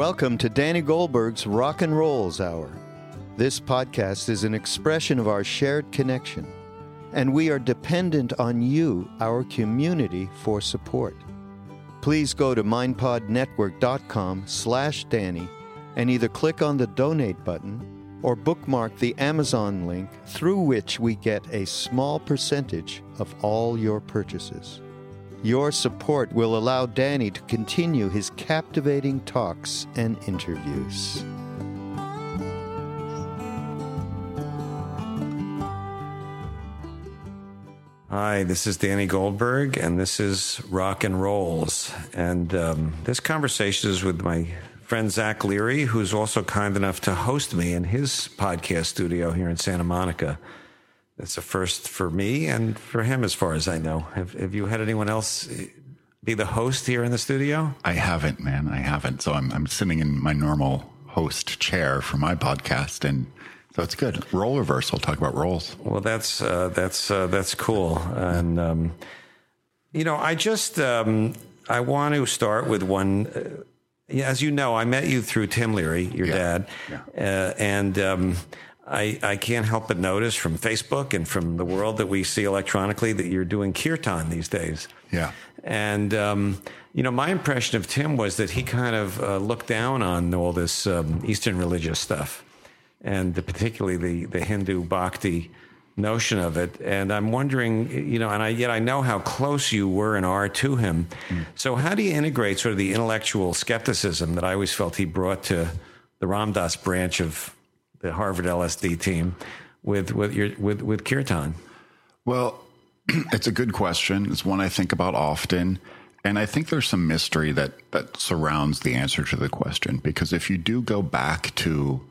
Welcome to Danny Goldberg's Rock and Roles Hour. This podcast is an expression of our shared connection, and we are dependent on you, our community, for support. Please go to mindpodnetwork.com slash Danny and either click on the donate button or bookmark the Amazon link through which we get a small percentage of all your purchases. Your support will allow Danny to continue his captivating talks and interviews. Hi, this is Danny Goldberg, and this is Rock and Roles. And um, this conversation is with my friend Zach Leary, who's also kind enough to host me in his podcast studio here in Santa Monica. It's a first for me and for him, as far as I know. Have, have you had anyone else be the host here in the studio? I haven't, man. I haven't. So I'm, I'm sitting in my normal host chair for my podcast, and so it's good. Role reversal. Talk about roles. Well, that's uh, that's uh, that's cool. And um, you know, I just um, I want to start with one. Uh, as you know, I met you through Tim Leary, your Yeah. dad, Yeah. Uh, and um, I I can't help but notice from Facebook and from the world that we see electronically that you're doing kirtan these days. Yeah. And, um, you know, my impression of Tim was that he kind of uh, looked down on all this um, Eastern religious stuff, and the, particularly the, the Hindu bhakti notion of it. And I'm wondering, you know, and I, yet I know how close you were and are to him. So, how do you integrate sort of the intellectual skepticism that I always felt he brought to the Ram Dass branch of the Harvard LSD team with, with, your, with, with kirtan? Well, it's a good question. It's one I think about often. And I think there's some mystery that, that surrounds the answer to the question. Because if you do go back to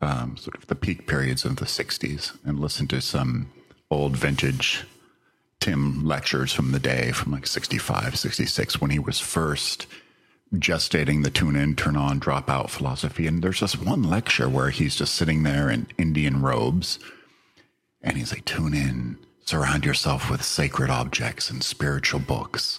um, sort of the peak periods of the 60s and listen to some old vintage Tim lectures from the day, from like 65, 66, when he was first gestating the tune in, turn on, drop out philosophy. And there's this one lecture where he's just sitting there in Indian robes and he's like, tune in, surround yourself with sacred objects and spiritual books.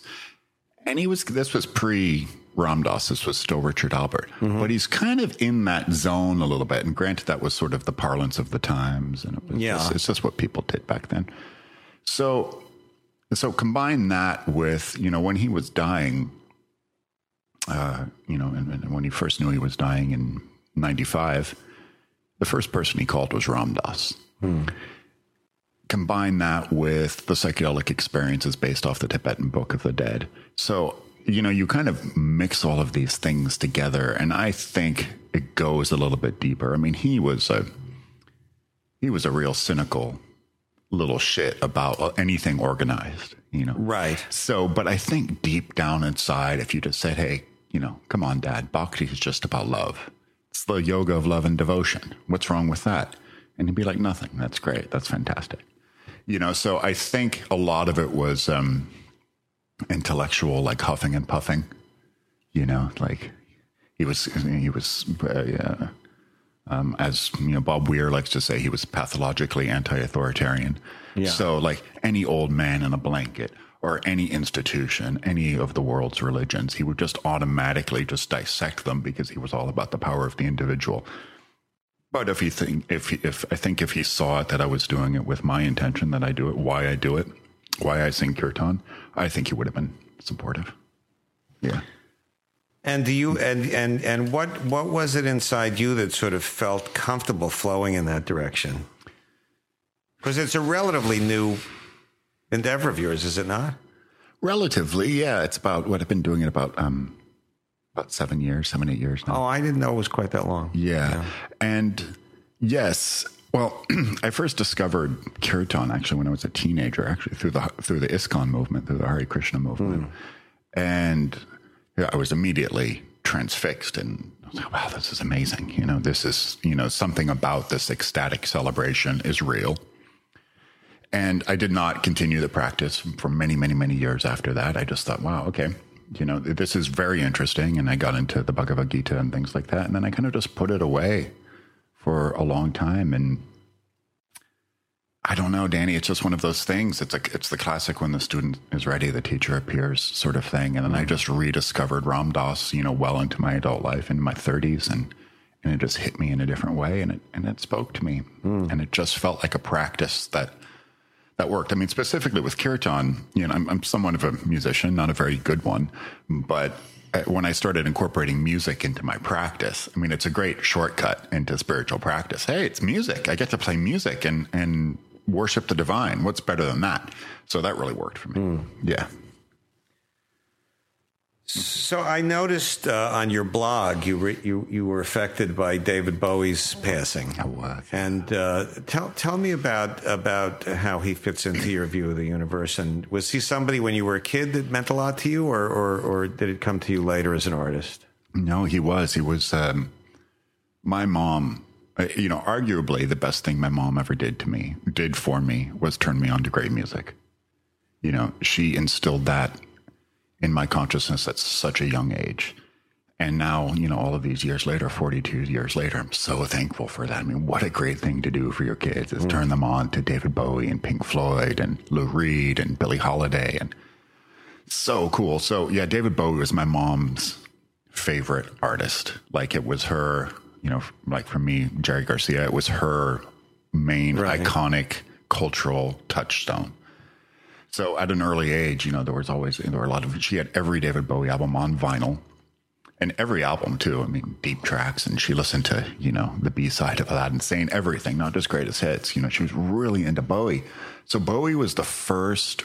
And he was, this was pre Ram Dass, this was still Richard Alpert, mm-hmm. but he's kind of in that zone a little bit. And granted, that was sort of the parlance of the times. And it was Yeah. just, it's just what people did back then. So, so combine that with, you know, when he was dying, uh, you know, and, and when he first knew he was dying in 95, the first person he called was Ram Dass combine that with the psychedelic experiences based off the Tibetan Book of the Dead. So, you know, you kind of mix all of these things together, and I think it goes a little bit deeper. I mean, he was a he was a real cynical little shit about anything organized, you know. Right. So, but I think deep down inside, if you just said, "Hey, you know, come on, Dad, Bhakti is just about love. It's the yoga of love and devotion. What's wrong with that?" And he'd be like, "Nothing. That's great. That's fantastic." You know. So I think a lot of it was um, intellectual, like huffing and puffing. You know, like he was he was uh, yeah, um, as you know, Bob Weir likes to say, he was pathologically anti-authoritarian. Yeah. So, like any old man in a blanket or any institution, any of the world's religions, he would just automatically just dissect them because he was all about the power of the individual. But if he think if if I think if he saw it that I was doing it with my intention that I do it, why I do it, why I sing kirtan, I think he would have been supportive. Yeah. And do you and and and what what was it inside you that sort of felt comfortable flowing in that direction? Because it's a relatively new endeavor of yours, is it not? Relatively, yeah. It's about what I've been doing it about um about seven years, seven, eight years now. Oh, I didn't know it was quite that long. Yeah. And yes, well, I first discovered kirtan actually when I was a teenager, actually through the through the ISKCON movement, through the Hare Krishna movement, and yeah, I was immediately transfixed and I was like, "Wow, this is amazing!" You know, this is you know something about this ecstatic celebration is real. And I did not continue the practice for many, many, many years after that. I just thought, wow, okay, you know, this is very interesting. And I got into the Bhagavad Gita and things like that. And then I kind of just put it away for a long time. And I don't know, Danny. It's just one of those things. It's like it's the classic when the student is ready, the teacher appears sort of thing. And then I just rediscovered Ram Dass, you know, well into my adult life, in my 30s, and and it just hit me in a different way, and it and it spoke to me, hmm. and it just felt like a practice that that worked. I mean, specifically with kirtan, you know, I'm, I'm somewhat of a musician, not a very good one, but uh, when I started incorporating music into my practice, I mean, it's a great shortcut into spiritual practice. Hey, it's music. I get to play music and and worship the divine. What's better than that? So that really worked for me. Yeah. So I noticed uh, on your blog you, re- you you were affected by David Bowie's passing. I was. And uh, tell tell me about about how he fits into your view of the universe. And was he somebody when you were a kid that meant a lot to you, or or, or did it come to you later as an artist? No, he was. He was. Um, my mom, uh, you know, arguably the best thing my mom ever did to me, did for me, was turn me on to great music. You know, she instilled that in my consciousness at such a young age. And now, you know, all of these years later, 42 years later, I'm so thankful for that. I mean, what a great thing to do for your kids is mm. turn them on to David Bowie and Pink Floyd and Lou Reed and Billie Holiday and so cool. So yeah, David Bowie was my mom's favorite artist. Like it was her, you know, like for me, Jerry Garcia, it was her main Right. iconic cultural touchstone. So at an early age, you know, there was always there were a lot of she had every David Bowie album on vinyl. And every album too. I mean, deep tracks, and she listened to you know the B side of that and saying everything, not just greatest hits. You know, she was really into Bowie. So Bowie was the first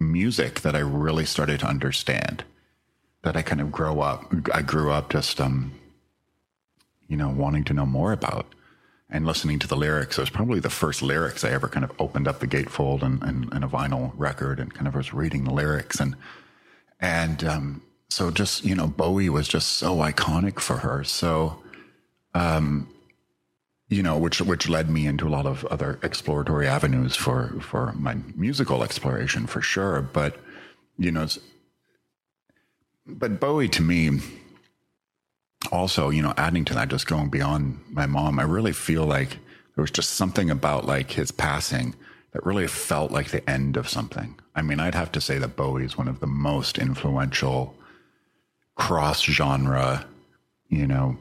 music that I really started to understand. That I kind of grow up. I grew up just um, you know, wanting to know more about and listening to the lyrics. It was probably the first lyrics I ever kind of opened up the gatefold and, and, and a vinyl record and kind of was reading the lyrics and and um, so just you know Bowie was just so iconic for her. So um, you know, which which led me into a lot of other exploratory avenues for for my musical exploration for sure. But you know, but Bowie to me also, you know, adding to that, just going beyond my mom, I really feel like there was just something about like his passing that really felt like the end of something. I mean, I'd have to say that Bowie is one of the most influential cross genre, you know,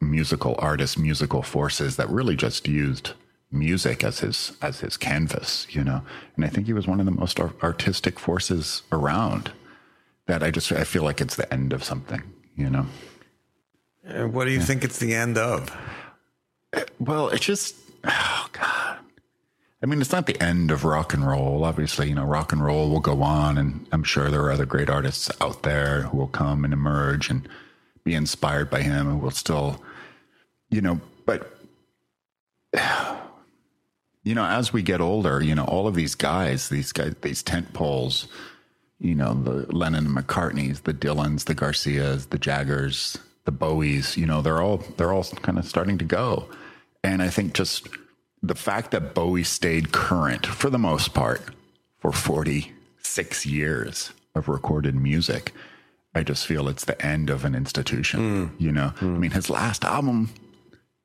musical artists, musical forces that really just used music as his as his canvas, you know. And I think he was one of the most ar- artistic forces around. That I just I feel like it's the end of something, you know. And what do you think it's the end of? Well, it's just, oh God. I mean, it's not the end of rock and roll. Obviously, you know, rock and roll will go on, and I'm sure there are other great artists out there who will come and emerge and be inspired by him and will still, you know, but, you know, as we get older, you know, all of these guys, these guys, these tent poles, you know, the Lennon and McCartneys, the Dylans, the Garcias, the Jaggers, the Bowies, you know, they're all they're all kind of starting to go. And I think just the fact that Bowie stayed current for the most part for 46 years of recorded music, I just feel it's the end of an institution, hmm. you know. I hmm. mean, his last album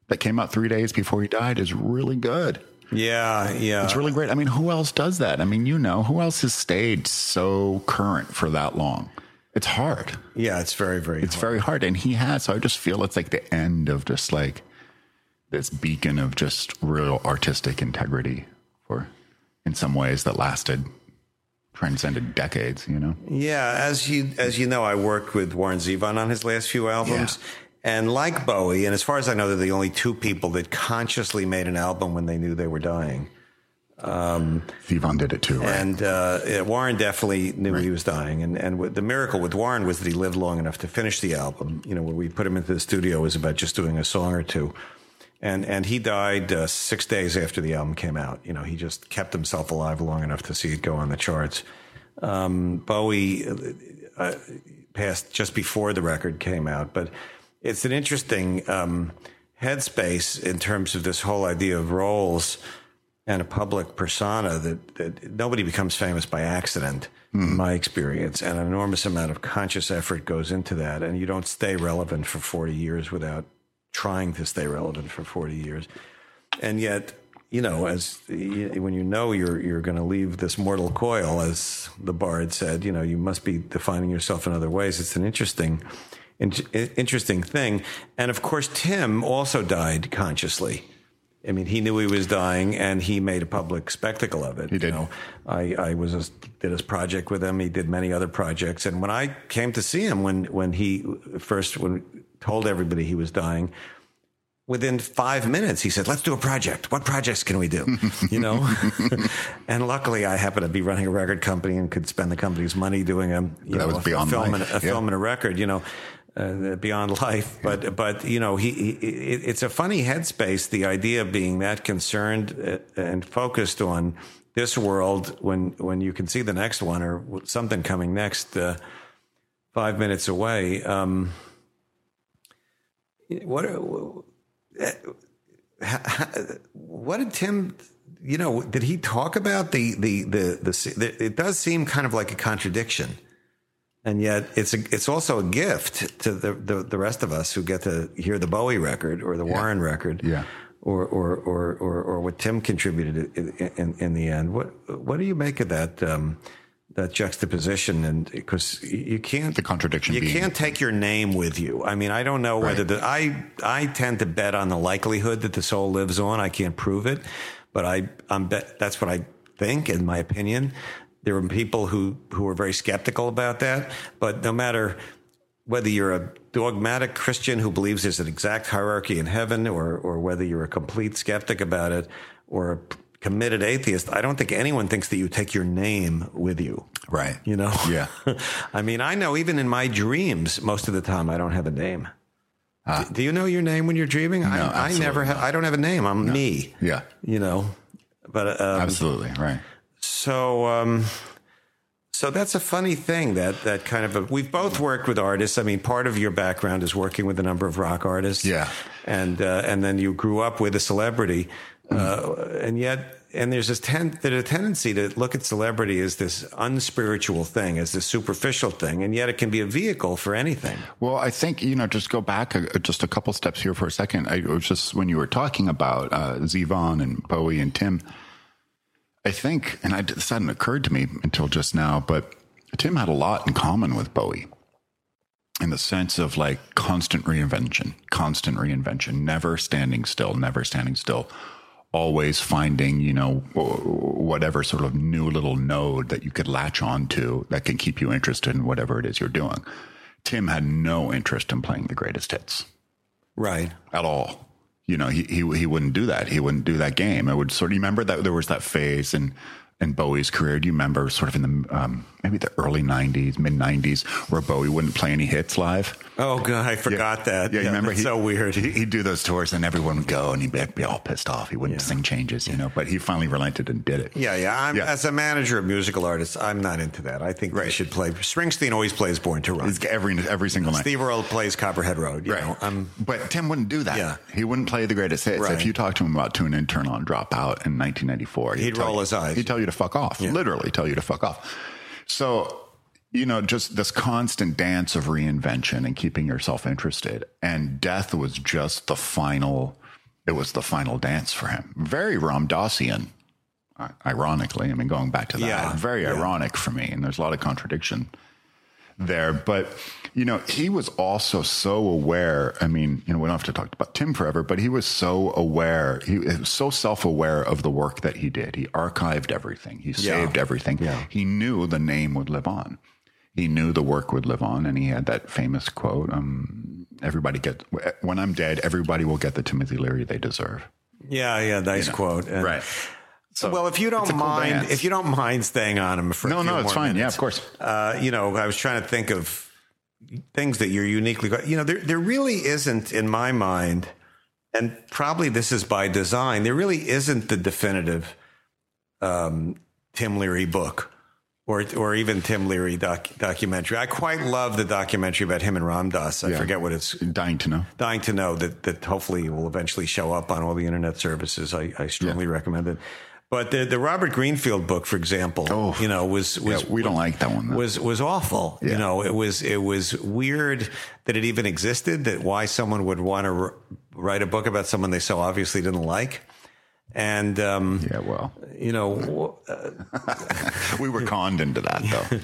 that came out 3 days before he died is really good. Yeah, yeah. It's really great. I mean, who else does that? I mean, you know, who else has stayed so current for that long? It's hard. yeah, it's very, very. It's very hard. And he has. So I just feel it's like the end of just like this beacon of just real artistic integrity for, in some ways, that lasted, transcended decades, you know? Yeah, as you as you know, I worked with Warren Zevon on his last few albums. And like Bowie, and as far as I know, they're the only two people that consciously made an album when they knew they were dying. Zevon did it too, right? And uh, yeah, Warren definitely knew he was dying. And and the miracle with Warren was that he lived long enough to finish the album. You know, when we put him into the studio, it was about just doing a song or two. And and he died uh, six days after the album came out. You know, he just kept himself alive long enough to see it go on the charts. Um, Bowie uh, passed just before the record came out, but it's an interesting um, headspace in terms of this whole idea of roles and a public persona that, that nobody becomes famous by accident, in hmm. my experience, and an enormous amount of conscious effort goes into that, and you don't stay relevant for 40 years without trying to stay relevant for 40 years. And yet, you know, as when you know you're you're going to leave this mortal coil, as the bard said, you know, you must be defining yourself in other ways. It's an interesting, interesting thing. And of course, Tim also died consciously. I mean, he knew he was dying, and he made a public spectacle of it. He did. You know, I, I was a, did his project with him. He did many other projects, and when I came to see him, when when he first when told everybody he was dying, within five minutes, he said, "Let's do a project. What projects can we do?" you know, and luckily, I happened to be running a record company and could spend the company's money doing a you that know a, film, and, a Yeah. film and a record. You know. Uh, beyond life, but but you know he, he it, it's a funny headspace. The idea of being that concerned uh, and focused on this world when when you can see the next one or something coming next uh, five minutes away. Um, what what did Tim? You know, did he talk about the the the the? It does seem kind of like a contradiction, and yet it's a it's also a gift to the the, the rest of us who get to hear the Bowie record or the Warren record, Yeah. or or or or, or what Tim contributed in, in, in the end. What what do you make of that? Um, that juxtaposition and because you can't The contradiction you being- can't take your name with you i mean i don't know whether the i i tend to bet on the likelihood that the soul lives on i can't prove it but i i'm bet that's what i think in my opinion there are people who who are very skeptical about that but no matter whether you're a dogmatic Christian who believes there's an exact hierarchy in heaven, or or whether you're a complete skeptic about it, or a committed atheist, I don't think anyone thinks that you take your name with you. Right. You know? Yeah. I mean, I know even in my dreams, most of the time I don't have a name. D- do you know your name when you're dreaming? I, I Ah. never have. I don't have a name. I'm me. Yeah. You know, but um, Absolutely. Right. So, um, so that's a funny thing that that kind of a, we've both worked with artists. I mean, part of your background is working with a number of rock artists. Yeah. and uh, and then you grew up with a celebrity, uh, and yet. And there's this ten, there's a tendency to look at celebrity as this unspiritual thing, as this superficial thing, and yet it can be a vehicle for anything. Well, I think, you know, just go back a, just a couple steps here for a second. I it was just when you were talking about uh, Zevon and Bowie and Tim, I think, and I, this hadn't occurred to me until just now, but Tim had a lot in common with Bowie in the sense of like constant reinvention, constant reinvention, never standing still, never standing still, always finding, you know, whatever sort of new little node that you could latch onto that can keep you interested in whatever it is you're doing. Tim had no interest in playing the greatest hits Right. at all. You know, he, he he wouldn't do that. He wouldn't do that game. I would sort of remember that there was that phase in in Bowie's career. Do you remember sort of in the um, maybe the early '90s, mid '90s, where Bowie wouldn't play any hits live? Oh god, I forgot that. Yeah, you remember? that's so weird. He, he'd do those tours, and everyone would go, and he'd be, be all pissed off. He wouldn't sing changes, you know. But he finally relented and did it. Yeah, yeah. I'm, Yeah. As a manager of musical artists, I'm not into that. I think right. they should play. Springsteen always plays "Born to Run." It's every every single night. Steve Earle plays Copperhead Road. You know, I'm but Tim wouldn't do that. Yeah. He wouldn't play the greatest hits. Right. If you talk to him about Tune In, Turn On, Drop Out in 1994, He'd tell roll you- his eyes. He'd tell you to fuck off. Literally tell you to fuck off. So, you know, just this constant dance of reinvention and keeping yourself interested. And death was just the final, it was the final dance for him. Very Ramdassian, i- ironically. I mean, going back to that, Yeah. very Yeah. ironic for me. And there's a lot of contradiction there. But, you know, he was also so aware. I mean, you know, we don't have to talk about Tim forever, but he was so aware. He was so self aware of the work that he did. He archived everything, he saved everything. He knew the name would live on. He knew the work would live on. And he had that famous quote um, Everybody get, when I'm dead, everybody will get the Timothy Leary they deserve. yeah, yeah. Nice quote. And- So, well, if you don't cool mind, dance. if you don't mind staying on him for a no, no, it's fine. Yeah, of course. Uh, you know, I was trying to think of things that you're uniquely. You know, there there really isn't in my mind, and probably this is by design. There really isn't the definitive um, Tim Leary book. Or, or even Tim Leary doc, documentary. I quite love the documentary about him and Ram Dass. I Yeah. forget what it's Dying to know. dying to know that that hopefully will eventually show up on all the internet services. I, I strongly recommend it. But the the Robert Greenfield book, for example, Oh. you know, was was Yeah, we don't like that one, though. Was was awful. You know, it was it was weird that it even existed. That why someone would want to r- write a book about someone they so obviously didn't like. And um, Yeah, well, you know, uh, we were conned into that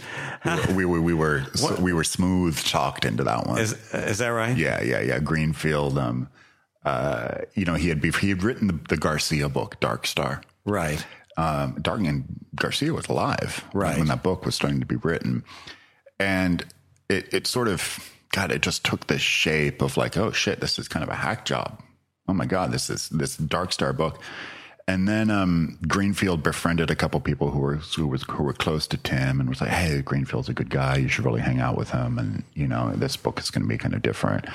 though. we, were we were we were smooth talked into that one. is is that right? yeah, yeah, yeah. Greenfield. Um, uh, you know, he had be- he had written the, the Garcia book, Dark Star. Right. um, Dargan Garcia was alive Right. when that book was starting to be written, and it it sort of God, it just took the shape of like, oh shit, this is kind of a hack job. Oh my God, this is this Dark Star book. And then um, Greenfield befriended a couple people who were who was who were close to Tim and was like, "Hey, Greenfield's a good guy. You should really hang out with him." And you know, this book is going to be kind of different.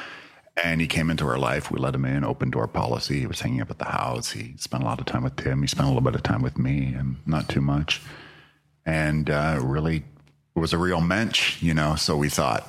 And he came into our life. We let him in, open door policy. He was hanging up at the house. He spent a lot of time with Tim. He spent a little bit of time with me, and not too much. And uh, really was a real mensch, you know. So we thought,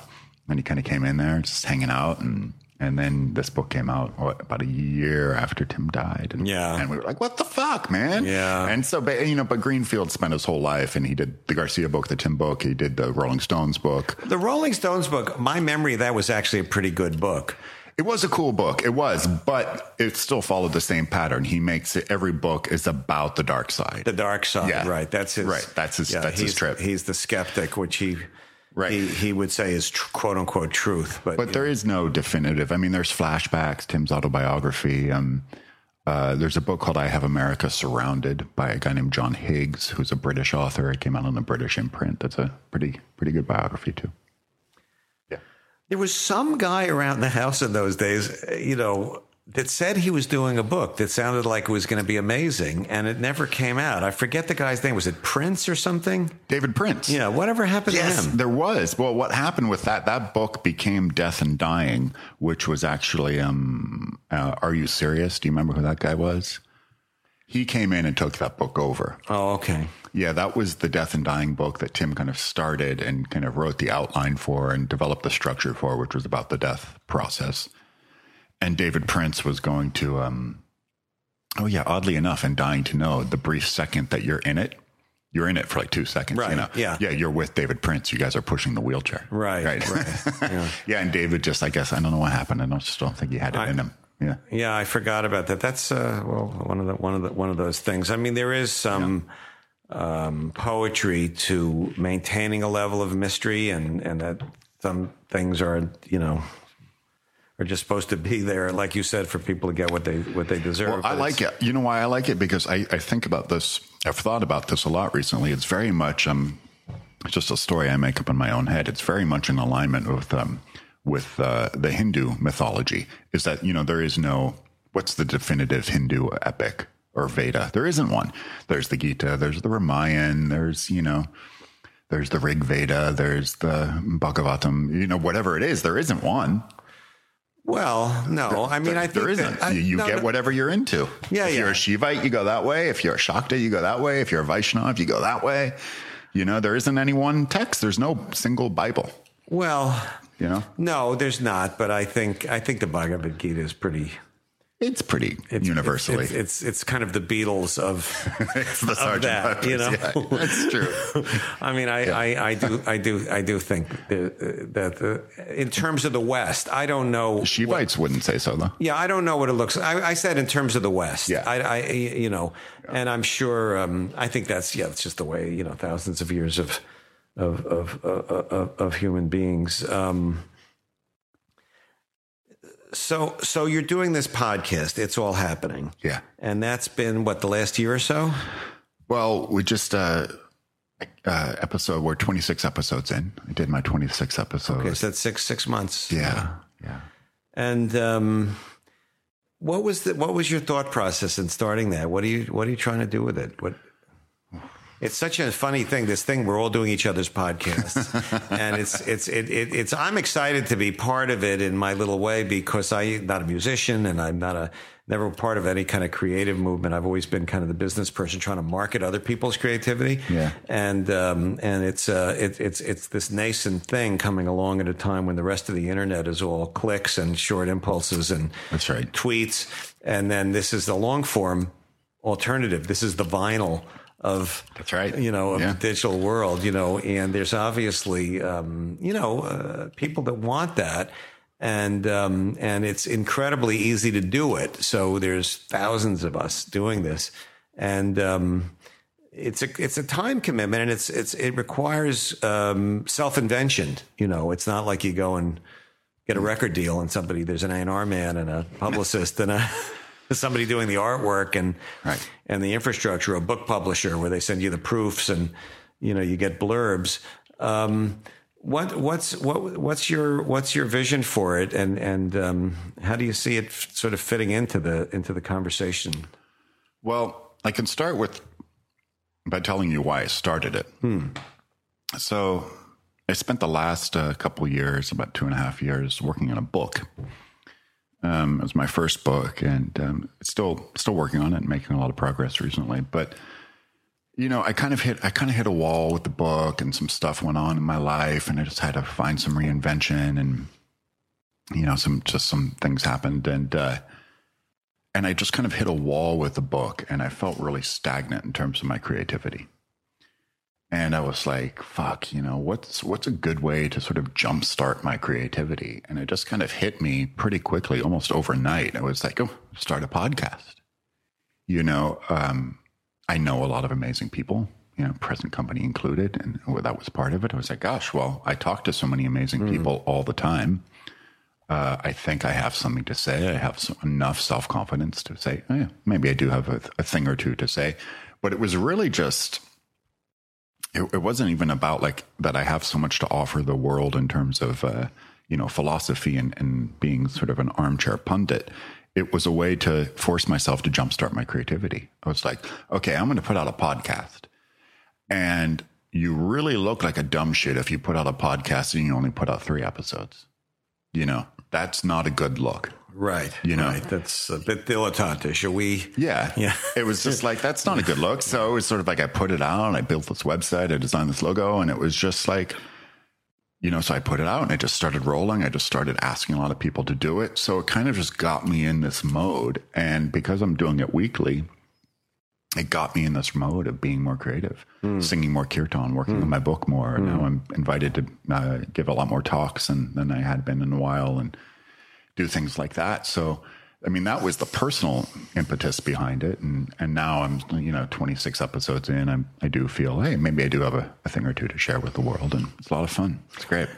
and he kind of came in there, just hanging out, and and then this book came out what, about a year after Tim died. And, Yeah. and we were like, "What the fuck, man?" Yeah. And so, but, you know, but Greenfield spent his whole life, and he did the Garcia book, the Tim book. He did the Rolling Stones book. The Rolling Stones book, my memory of that was actually a pretty good book. It was a cool book. It was, but it still followed the same pattern. He makes it. Every book is about the dark side. The dark side, Yeah. right? That's his. Right. That's his- that's his trip. He's the skeptic, which he, Right. he, he would say is tr- quote unquote truth. But, But there is no definitive. I mean, there's flashbacks, Tim's autobiography. Um, uh, there's a book called I Have America Surrounded by a guy named John Higgs, who's a British author. It came out on a British imprint. That's a pretty pretty good biography too. Yeah. there was some guy around the house in those days, uh, you know, that said he was doing a book that sounded like it was going to be amazing, and it never came out. I forget the guy's name. Was it Prince or something? David Prince. Yeah. Whatever happened Yes, to him? there was. Well, what happened with that? That book became Death and Dying, which was actually, um, uh, Are You Serious? Do you remember who that guy was? He came in and took that book over. Oh, okay. Yeah, that was the Death and Dying book that Tim kind of started and kind of wrote the outline for and developed the structure for, which was about the death process. And David Prince was going to, um, oh yeah, oddly enough, and dying to know the brief second that you're in it, you're in it for like two seconds. Right, You know? yeah. Yeah. You're with David Prince. You guys are pushing the wheelchair. Right, right, yeah. yeah. And David just, I guess, I don't know what happened. I don't, just don't think he had it in him. Yeah. Yeah, I forgot about that. That's uh, well one of the one of the one of those things. I mean, there is some um, poetry to maintaining a level of mystery, and and that some things are you know are just supposed to be there, like you said, for people to get what they what they deserve. Well, I like it. You know why I like it? Because I, I think about this. I've thought about this a lot recently. It's very much um, just a story I make up in my own head. It's very much in alignment with um, with uh, the Hindu mythology. Is that you know there is no what's the definitive Hindu epic or Veda? There isn't one. There's the Gita. There's the Ramayana. There's you know. There's the Rig Veda. There's the Bhagavatam. You know, whatever it is, there isn't one. Well, no, I mean, I think there isn't. I- you no, get no. whatever you're into. Yeah, if you're a Shivite, you go that way. If you're a Shakta, you go that way. If you're a Vaishnav, you go that way. You know, there isn't any one text. There's no single Bible. Well, You know, no, there's not. But I think I think the Bhagavad Gita is pretty it's pretty it's, universally. It's, it's it's kind of the Beatles of It's the of that, Pepper's, you know. yeah, that's true. I mean, I, I, I do, I do, I do think that, that the, in terms of the West, I don't know. Shivites wouldn't say so, though. Yeah, I don't know what it looks. I, I said in terms of the West. Yeah. I, I you know, and I'm sure. Um, I think that's yeah, it's just the way you know, thousands of years of of of of, of, of human beings. Um, so so you're doing this podcast. It's all happening. Yeah. And that's been what the last year or so. Well, we just uh, uh, episode. We're 26 episodes in. I did my 26 episode. Okay, so that's six six months. yeah, yeah. And um, what was the what was your thought process in starting that? What are you what are you trying to do with it? What it's such a funny thing. This thing we're all doing each other's podcasts, and it's it's it, it, it's. I'm excited to be part of it in my little way because I'm not a musician and I'm not a never part of any kind of creative movement. I've always been kind of the business person trying to market other people's creativity. Yeah. and um, and it's uh, it, it's it's this nascent thing coming along at a time when the rest of the internet is all clicks and short impulses and That's right. tweets, and then this is the long form alternative. This is the vinyl of That's right. You know, of Yeah. the digital world. You know, and there's obviously um, you know uh, people that want that. and um, and it's incredibly easy to do it. So there's thousands of us doing this, and um, it's a it's a time commitment, and it's it's it requires um, self invention. You know, it's not like you go and get a record deal and somebody there's an A&R man and a publicist and a somebody doing the artwork and Right. and the infrastructure, a book publisher where they send you the proofs and you know you get blurbs. Um, what what's what what's your what's your vision for it and and um, how do you see it f- sort of fitting into the into the conversation? Well, I can start with by telling you why I started it. So, I spent the last uh, couple years, about two and a half years, working on a book. Um, it was my first book, and um, still still working on it, and making a lot of progress recently. But you know, I kind of hit I kind of hit a wall with the book, and some stuff went on in my life, and I just had to find some reinvention, and you know, some just some things happened, and uh, and I just kind of hit a wall with the book and I felt really stagnant in terms of my creativity. And I was like, fuck, you know, what's what's a good way to sort of jumpstart my creativity? And it just kind of hit me pretty quickly, almost overnight. I was like, oh, start a podcast. You know, um, I know a lot of amazing people, you know, present company included, and that was part of it. I was like, gosh, well, I talk to so many amazing people all the time uh, I think I have something to say. I have some, enough self confidence to say, oh, yeah, maybe I do have a, a, thing or two to say. But it was really just, it, it, wasn't even about like that I have so much to offer the world in terms of, uh, you know, philosophy and, and being sort of an armchair pundit. It was a way to force myself to jumpstart my creativity. I was like, okay, I'm going to put out a podcast. And you really look like a dumb shit if you put out a podcast and you only put out three episodes. You know, that's not a good look. Right. You know, right. that's a bit dilettantish. Are we? Yeah. Yeah. it was just like, that's not a good look. So it was sort of like I put it out, I built this website, I designed this logo, and it was just like, you know, so I put it out and it just started rolling. I just started asking a lot of people to do it. So it kind of just got me in this mode. And because I'm doing it weekly, it got me in this mode of being more creative, mm. singing more kirtan, working mm. on my book more. Mm. Now I'm invited to uh, give a lot more talks than, than I had been in a while and do things like that. So, I mean, that was the personal impetus behind it. And, and now I'm, you know, 26 episodes in, I'm, I do feel, hey, maybe I do have a, a thing or two to share with the world. And it's a lot of fun. It's great.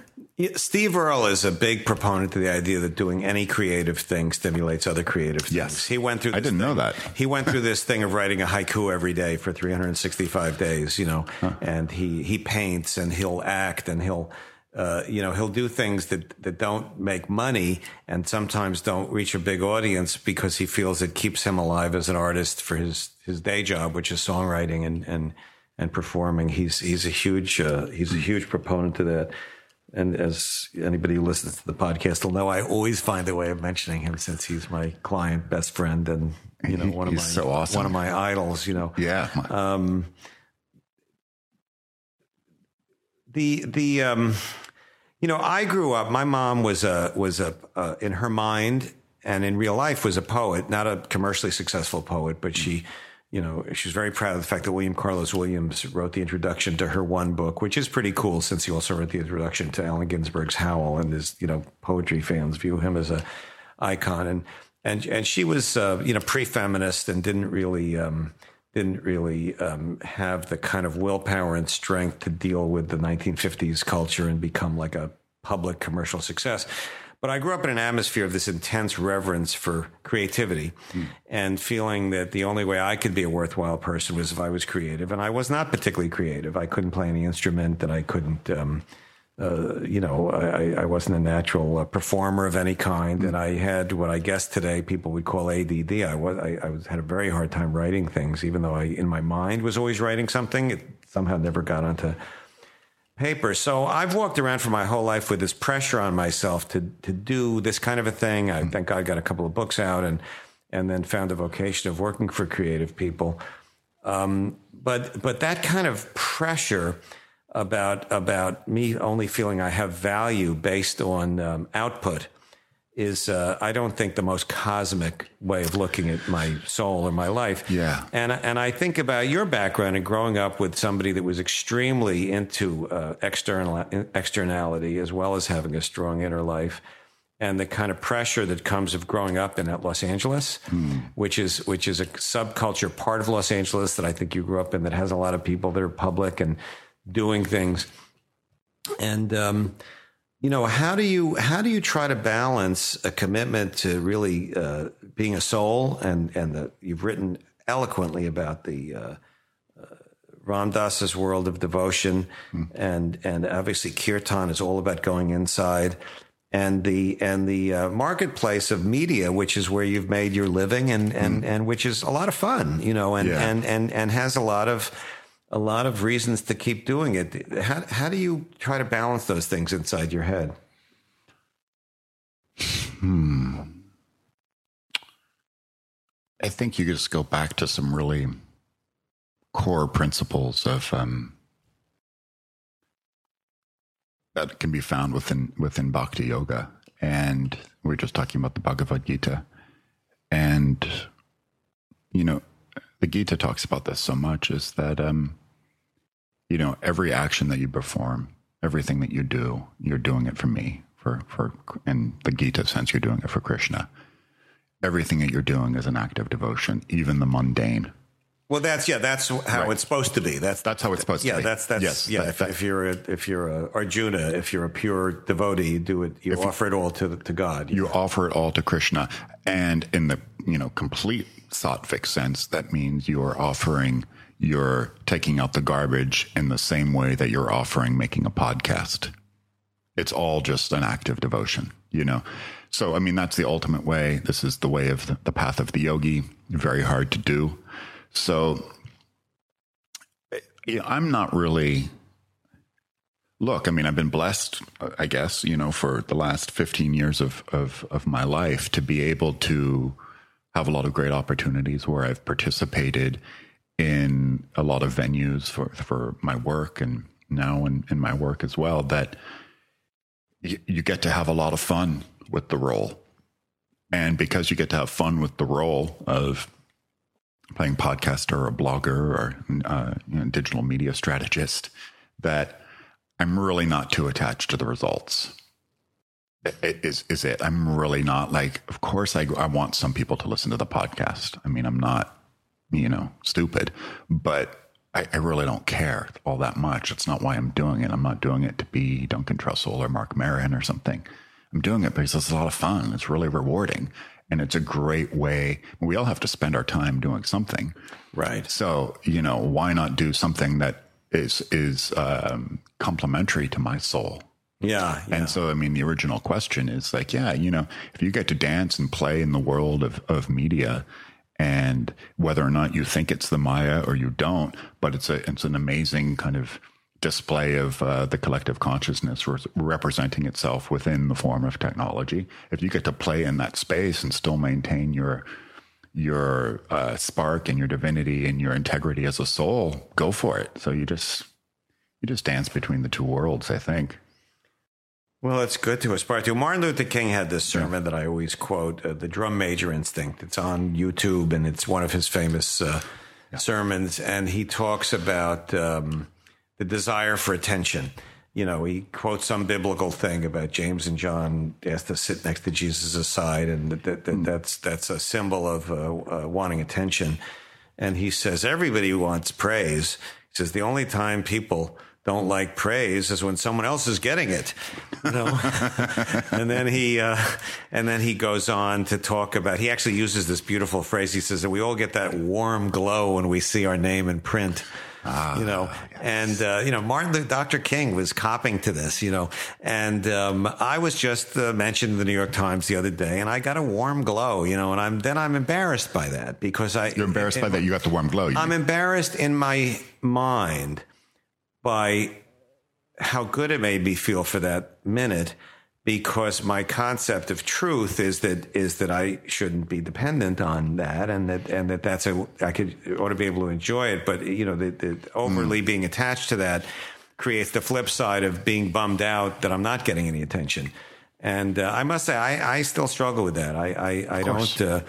Steve Earle is a big proponent to the idea that doing any creative thing stimulates other creative things. Yes. He went through I didn't thing. know that. He went through this thing of writing a haiku every day for 365 days, you know, huh. and he, he paints and he'll act and he'll, uh, you know, he'll do things that, that don't make money and sometimes don't reach a big audience because he feels it keeps him alive as an artist for his, his day job, which is songwriting and, and, and performing. He's, he's a huge, uh, he's a huge proponent to that. And as anybody who listens to the podcast will know, I always find a way of mentioning him since he's my client, best friend, and you know one of my so awesome. one of my idols. You know, yeah. Um, the the um, you know, I grew up. My mom was a was a uh, in her mind and in real life was a poet, not a commercially successful poet, but she you know, she's very proud of the fact that William Carlos Williams wrote the introduction to her one book, which is pretty cool since he also wrote the introduction to Allen Ginsberg's Howl, and his you know poetry fans view him as a icon. And and and she was uh, you know pre-feminist and didn't really um, didn't really um, have the kind of willpower and strength to deal with the 1950s culture and become like a public commercial success. But I grew up in an atmosphere of this intense reverence for creativity mm. and feeling that the only way I could be a worthwhile person was if I was creative. And I was not particularly creative. I couldn't play any instrument and I couldn't, um, uh, you know, I, I, wasn't a natural uh, performer of any kind. And I had what I guess today people would call ADD. I was, I, I was, had a very hard time writing things, even though I, in my mind, was always writing something. It somehow never got onto paper. So I've walked around for my whole life with this pressure on myself to to do this kind of a thing. I thank God got a couple of books out and and then found a vocation of working for creative people. Um, but but that kind of pressure about about me only feeling I have value based on um, output is uh, I don't think the most cosmic way of looking at my soul or my life. Yeah. And and I think about your background and growing up with somebody that was extremely into uh, external externality as well as having a strong inner life. and the kind of pressure that comes of growing up in Los Angeles, mm. which is which is a subculture part of Los Angeles that I think you grew up in that has a lot of people that are public and doing things. And um, you know, how do you how do you try to balance a commitment to really uh, being a soul and and the, you've written eloquently about the uh, uh, Ram Dass's world of devotion, mm. and and obviously Kirtan is all about going inside and the and the uh, marketplace of media, which is where you've made your living, and and mm. and which is a lot of fun, you know, and yeah. and and and has a lot of a lot of reasons to keep doing it. How how do you try to balance those things inside your head? Hmm. I think you just go back to some really core principles of um, that can be found within within Bhakti Yoga, and we are just talking about the Bhagavad Gita, and you know, the Gita talks about this so much is that um, you know every action that you perform, everything that you do, you're doing it for me, for for in the Gita sense, you're doing it for Krishna. Everything that you're doing is an act of devotion, even the mundane. Well, that's yeah, that's how right. it's supposed to be. That's that's how it's supposed yeah, to be. Yeah, that's that's yes, yeah. If, if, you're a, if you're a Arjuna, if you're a pure devotee, you do it. You offer you, it all to to God. You, you offer it all to Krishna, and in the you know complete sattvic sense, that means you are offering. You're taking out the garbage in the same way that you're offering making a podcast. It's all just an act of devotion, you know. So, I mean, that's the ultimate way. This is the way of the, the path of the yogi. Very hard to do so I'm not really. Look, I mean, I've been blessed, I guess, you know, for the last 15 years of, of, of my life to be able to have a lot of great opportunities where I've participated in a lot of venues for, for my work and now in, in my work as well that you, you get to have a lot of fun with the role. And because you get to have fun with the role of playing podcaster or a blogger or uh, you know, digital media strategist that I'm really not too attached to the results. Is is it? I'm really not like. Of course, I I want some people to listen to the podcast. I mean, I'm not you know stupid, but I, I really don't care all that much. It's not why I'm doing it. I'm not doing it to be Duncan Trussell or Marc Maron or something. I'm doing it because it's a lot of fun. It's really rewarding and it's a great way. We all have to spend our time doing something, right? So you know, why not do something that is is um, complementary to my soul? Yeah, yeah, And so, I mean, the original question is like, yeah, you know, if you get to dance and play in the world of, of media, and whether or not you think it's the Maya or you don't, but it's a it's an amazing kind of display of uh, the collective consciousness re- representing itself within the form of technology. If you get to play in that space and still maintain your your uh, spark and your divinity and your integrity as a soul, go for it. So you just you just dance between the two worlds. I think. Well, it's good to aspire to. Martin Luther King had this sermon that I always quote, uh, "The Drum Major Instinct." It's on YouTube, and it's one of his famous uh, yeah. sermons. And he talks about um, the desire for attention. You know, he quotes some biblical thing about James and John asked to sit next to Jesus' side, and that, that, that hmm. that's that's a symbol of uh, uh, wanting attention. And he says everybody wants praise. He says the only time people don't like praise is when someone else is getting it, you know. and then he uh, and then he goes on to talk about. He actually uses this beautiful phrase. He says that we all get that warm glow when we see our name in print. Ah, you know, yes. and uh, you know, Martin, Dr. King was copping to this, you know, and um, I was just uh, mentioned in the New York Times the other day, and I got a warm glow, you know, and I'm then I'm embarrassed by that because I you're embarrassed by that you got the warm glow. I'm embarrassed in my mind by how good it made me feel for that minute because my concept of truth is that is that I shouldn't be dependent on that, and that and that that's a I could ought to be able to enjoy it, but you know, the, the overly mm. being attached to that creates the flip side of being bummed out that I'm not getting any attention. And uh, I must say, I, I still struggle with that. I I, I don't. Uh,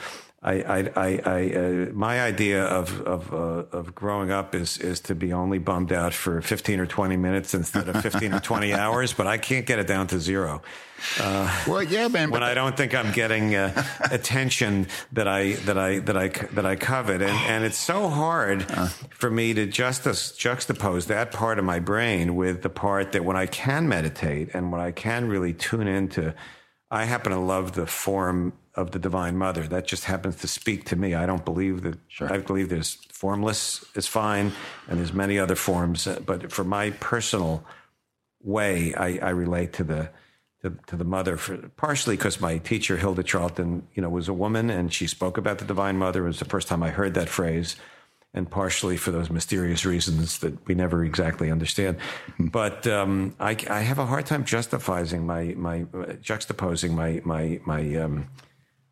I, I, I, I uh, my idea of of uh, of growing up is is to be only bummed out for 15 or 20 minutes instead of 15 or 20 hours, but I can't get it down to zero. Uh, well, yeah, man. When I don't think I'm getting uh, attention that I that I that I that I covet, and and it's so hard uh. for me to just juxtapose that part of my brain with the part that when I can meditate and when I can really tune into. I happen to love the form of the Divine Mother. That just happens to speak to me. I don't believe that. Sure. I believe there's formless is fine, and there's many other forms. But for my personal way, I, I relate to the to, to the mother for, partially because my teacher Hilda Charlton, you know, was a woman and she spoke about the Divine Mother. It was the first time I heard that phrase, and partially for those mysterious reasons that we never exactly understand. Hmm. But um, I, I, have a hard time justifying my my uh, juxtaposing my my my um,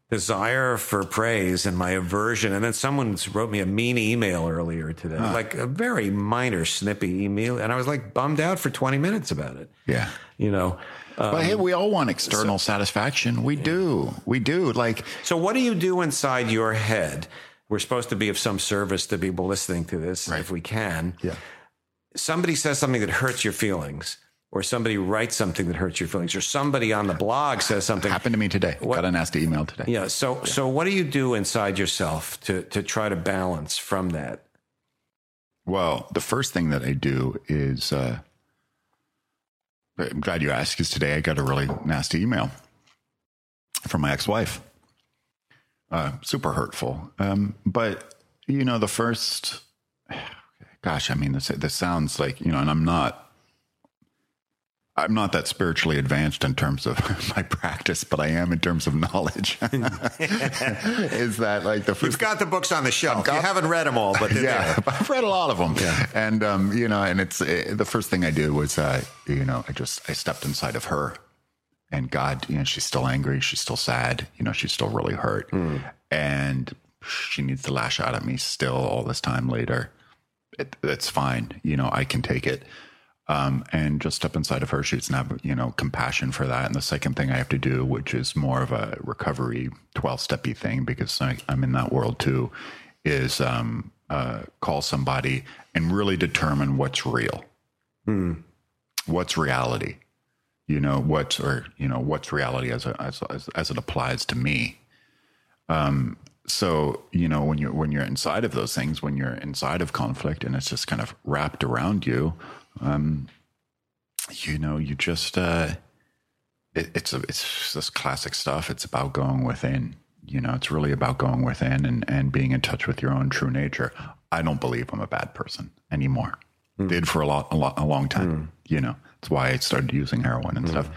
desire for praise and my aversion. And then someone wrote me a mean email earlier today, huh. like a very minor, snippy email, and I was like bummed out for twenty minutes about it. Yeah, you know. Um, but hey, we all want external so, satisfaction. We do. We do. Like, so what do you do inside your head? We're supposed to be of some service to people listening to this, right. if we can. Yeah. Somebody says something that hurts your feelings, or somebody writes something that hurts your feelings, or somebody on the blog says something. Happened to me today. What, Got a nasty email today. Yeah. So, yeah. so what do you do inside yourself to to try to balance from that? Well, the first thing that I do is. Uh, I'm glad you asked because today I got a really nasty email from my ex-wife. Uh, super hurtful. Um, but you know, the first, gosh, I mean, this this sounds like you know, and I'm not I'm not that spiritually advanced in terms of my practice, but I am in terms of knowledge. is that like the first, You've got the books on the shelf. Got, you haven't read them all, but yeah, I've read a lot of them. Yeah. And um, you know, and it's it, uh, the first thing I did was uh, you know, I just I stepped inside of her, and God, you know, she's still angry, she's still sad, you know, she's still really hurt, mm. and she needs to lash out at me still all this time later. It, it's fine, you know, I can take it um, and just step inside of her shoes and have you know compassion for that. And the second thing I have to do, which is more of a recovery twelve steppy thing, because I, am in that world too, is um, uh, call somebody and really determine what's real, hmm. what's reality. You know what's or you know what's reality as a, as, as, as it applies to me. Um, so you know when you're when you're inside of those things, when you're inside of conflict, and it's just kind of wrapped around you um, you know, you just uh, it, it's a, it's this classic stuff. It's about going within. You know, it's really about going within and and being in touch with your own true nature. I don't believe I'm a bad person anymore. Mm. Did for a lot, a lot, a long time. Mm. You know, that's why I started using heroin and mm. stuff.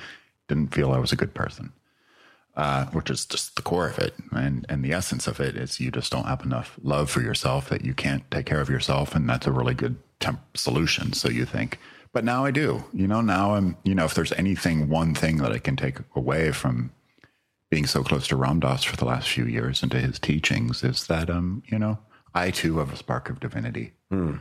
Didn't feel I was a good person. Uh, which is just the core of it. And, and the essence of it is you just don't have enough love for yourself that you can't take care of yourself. And that's a really good temp solution. So you think, but now I do, you know, now I'm, you know, if there's anything, one thing that I can take away from being so close to Ram Dass for the last few years and to his teachings is that, um, you know, I too have a spark of divinity. Mm.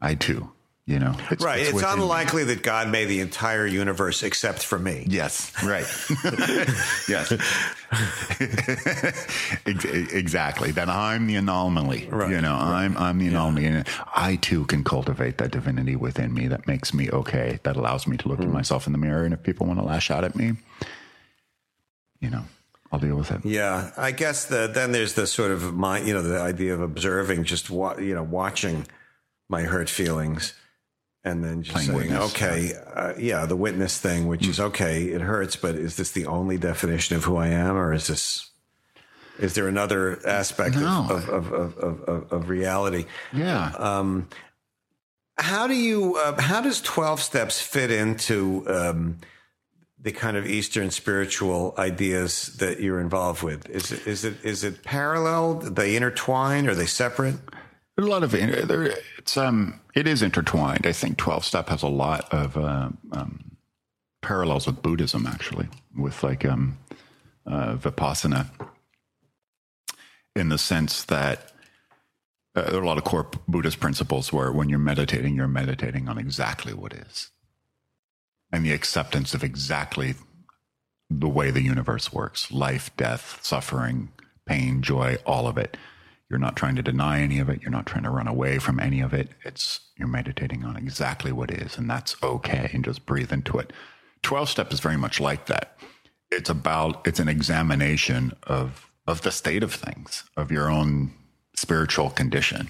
I too you know, it's, right. It's, it's unlikely that God made the entire universe except for me. Yes. Right. yes. exactly. That I'm the anomaly. Right. You know, right. I'm I'm the anomaly, yeah. and I too can cultivate that divinity within me that makes me okay. That allows me to look mm. at myself in the mirror, and if people want to lash out at me, you know, I'll deal with it. Yeah, I guess the, then there's the sort of my, you know, the idea of observing, just wa- you know, watching my hurt feelings and then just saying, witness. okay, uh, yeah, the witness thing, which mm. is okay, it hurts, but is this the only definition of who I am, or is this? Is there another aspect no. of, of, of, of, of, reality? Yeah. Um, how do you? Uh, how does twelve steps fit into um, the kind of Eastern spiritual ideas that you're involved with? Is it is it is it parallel? They intertwine? Are they separate? A lot of there. It's um, it is intertwined. I think twelve step has a lot of uh, um, parallels with Buddhism, actually, with like um, uh, vipassana, in the sense that uh, there are a lot of core Buddhist principles where when you're meditating, you're meditating on exactly what is, and the acceptance of exactly the way the universe works: life, death, suffering, pain, joy, all of it. You're not trying to deny any of it. You're not trying to run away from any of it. It's you're meditating on exactly what is, and that's okay. And just breathe into it. 12 step is very much like that. It's about, it's an examination of, of the state of things, of your own spiritual condition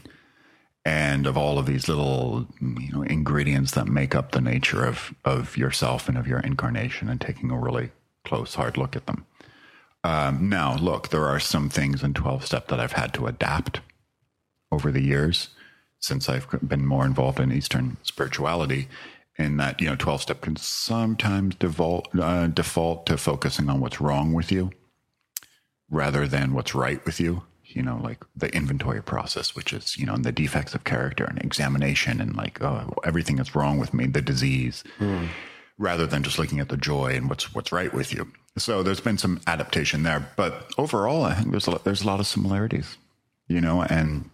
and of all of these little you know ingredients that make up the nature of of yourself and of your incarnation and taking a really close hard look at them um, now look there are some things in 12 step that i've had to adapt over the years since i've been more involved in eastern spirituality in that you know 12 step can sometimes default uh, default to focusing on what's wrong with you rather than what's right with you you know like the inventory process which is you know and the defects of character and examination and like oh everything that's wrong with me the disease mm. rather than just looking at the joy and what's what's right with you so there's been some adaptation there but overall i think there's a, there's a lot of similarities you know and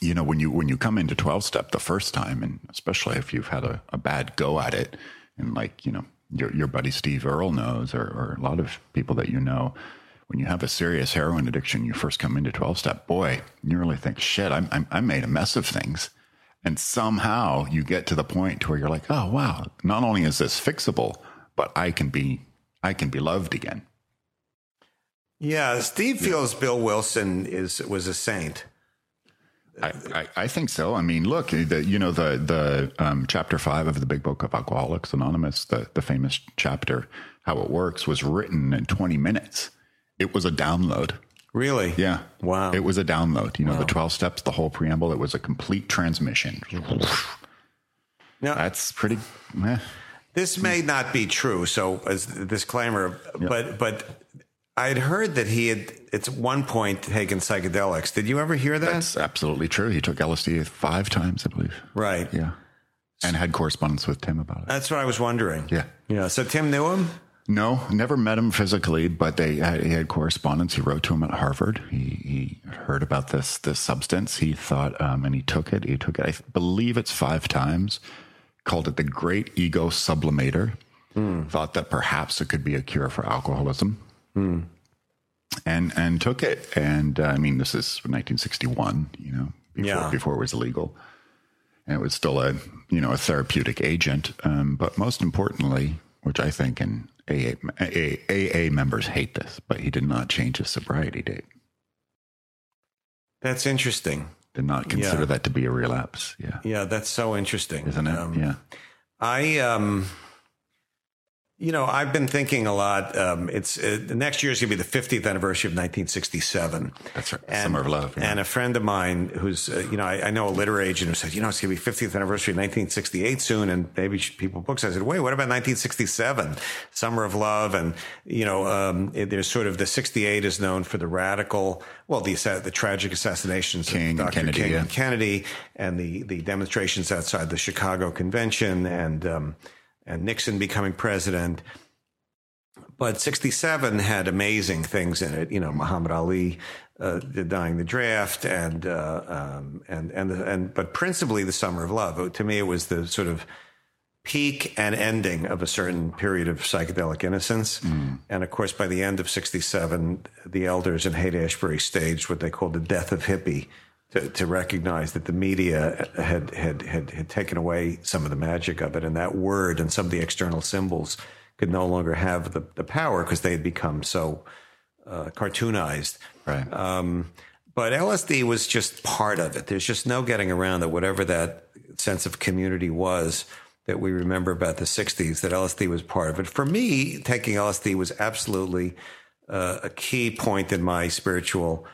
you know, when you when you come into twelve step the first time, and especially if you've had a, a bad go at it, and like you know your your buddy Steve Earle knows, or, or a lot of people that you know, when you have a serious heroin addiction, you first come into twelve step, boy, you really think, shit, I'm, I'm I made a mess of things, and somehow you get to the point to where you're like, oh wow, not only is this fixable, but I can be I can be loved again. Yeah, Steve feels Bill Wilson is was a saint. I, I, I, think so. I mean, look, the, you know, the the um, chapter five of the Big Book of Alcoholics Anonymous, the the famous chapter, how it works, was written in 20 minutes. It was a download. Really? Yeah. Wow. It was a download. You know, wow. the 12 steps, the whole preamble. It was a complete transmission. Now, That's pretty. Eh. This may not be true. So, as a disclaimer, yep. but but I had heard that he had at one point taken psychedelics. Did you ever hear that? That's absolutely true. He took LSD five times, I believe. Right. Yeah. And had correspondence with Tim about it. That's what I was wondering. Yeah. Yeah. So Tim knew him? No, never met him physically, but they had, he had correspondence. He wrote to him at Harvard. He, he heard about this this substance. He thought, um, and he took it. He took it. I believe it's five times. Called it the Great Ego Sublimator. Mm. Thought that perhaps it could be a cure for alcoholism. Hmm. And and took it, and uh, I mean, this is 1961, you know, before, yeah. before it was illegal, and it was still a you know a therapeutic agent. Um, but most importantly, which I think in AA, AA members hate this, but he did not change his sobriety date. That's interesting. Did not consider yeah. that to be a relapse. Yeah. Yeah, that's so interesting. Isn't it? Um, yeah. I um you know, I've been thinking a lot. Um, it's uh, the next year is going to be the 50th anniversary of 1967. That's right. And, Summer of Love. Yeah. And a friend of mine who's, uh, you know, I, I, know a literary agent who said, you know, it's going to be 50th anniversary of 1968 soon, and maybe people books. I said, wait, what about 1967, Summer of Love? And you know, um, it, there's sort of the 68 is known for the radical, well, the the tragic assassinations King of Dr. Kennedy, King yeah. and Kennedy, and the the demonstrations outside the Chicago Convention, and um, and Nixon becoming president. But 67 had amazing things in it. You know, Muhammad Ali uh, dying the draft, and uh, um, and and and but principally the Summer of Love. To me, it was the sort of peak and ending of a certain period of psychedelic innocence. Mm. And of course, by the end of 67, the elders in Haight Ashbury staged what they called the death of hippie to, to recognize that the media had, had, had, had taken away some of the magic of it. And that word and some of the external symbols could no longer have the, the power because they had become so uh, cartoonized. Right. Um, but LSD was just part of it. There's just no getting around that whatever that sense of community was that we remember about the 60s, that LSD was part of it. For me, taking LSD was absolutely uh, a key point in my spiritual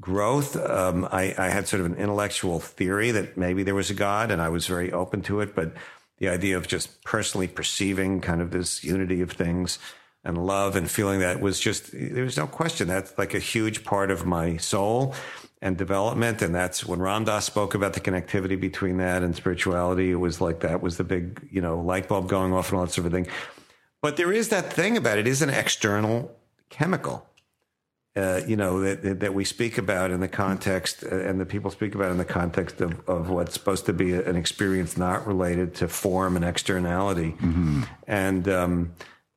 growth. Um, I, I, had sort of an intellectual theory that maybe there was a God, and I was very open to it. But the idea of just personally perceiving kind of this unity of things and love and feeling that was just there was no question that's like a huge part of my soul and development. And that's when Ram Dass spoke about the connectivity between that and spirituality. It was like that was the big, you know, light bulb going off and all that sort of thing. But there is that thing about it is an external chemical uh, you know that that we speak about in the context, uh, and the people speak about in the context of, of what's supposed to be an experience not related to form and externality, mm-hmm. and um,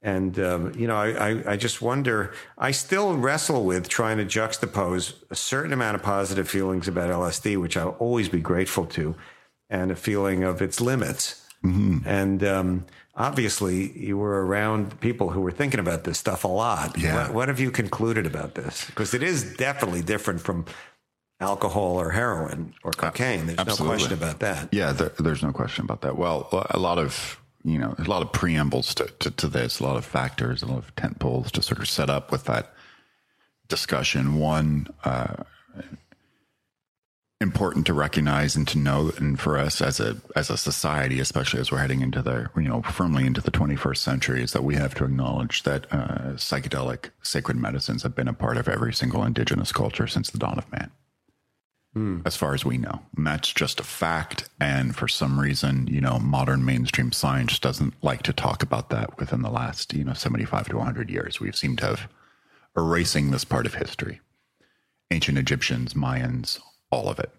And, um, you know, I, I, I, just wonder, I still wrestle with trying to juxtapose a certain amount of positive feelings about LSD, which I'll always be grateful to, and a feeling of its limits. Mm-hmm. And um, obviously, you were around people who were thinking about this stuff a lot. Yeah. What, what have you concluded about this? Because it is definitely different from alcohol or heroin or cocaine. There's Absolutely. no question about that. Yeah, there, there's no question about that. Well, a lot of you know, a lot of preambles to, to, to, this, a lot of factors, a lot of tent poles to sort of set up with that discussion. One, uh, important to recognize and to know, and for us as a as a society, especially as we're heading into the you know firmly into the 21st century, is that we have to acknowledge that uh, psychedelic sacred medicines have been a part of every single indigenous culture since the dawn of man mm. as far as we know. And that's just a fact. And for some reason, you know, modern mainstream science doesn't like to talk about that within the last, you know, 75 to 100 years. We've seemed to have erasing this part of history. Ancient Egyptians, Mayans, all of it.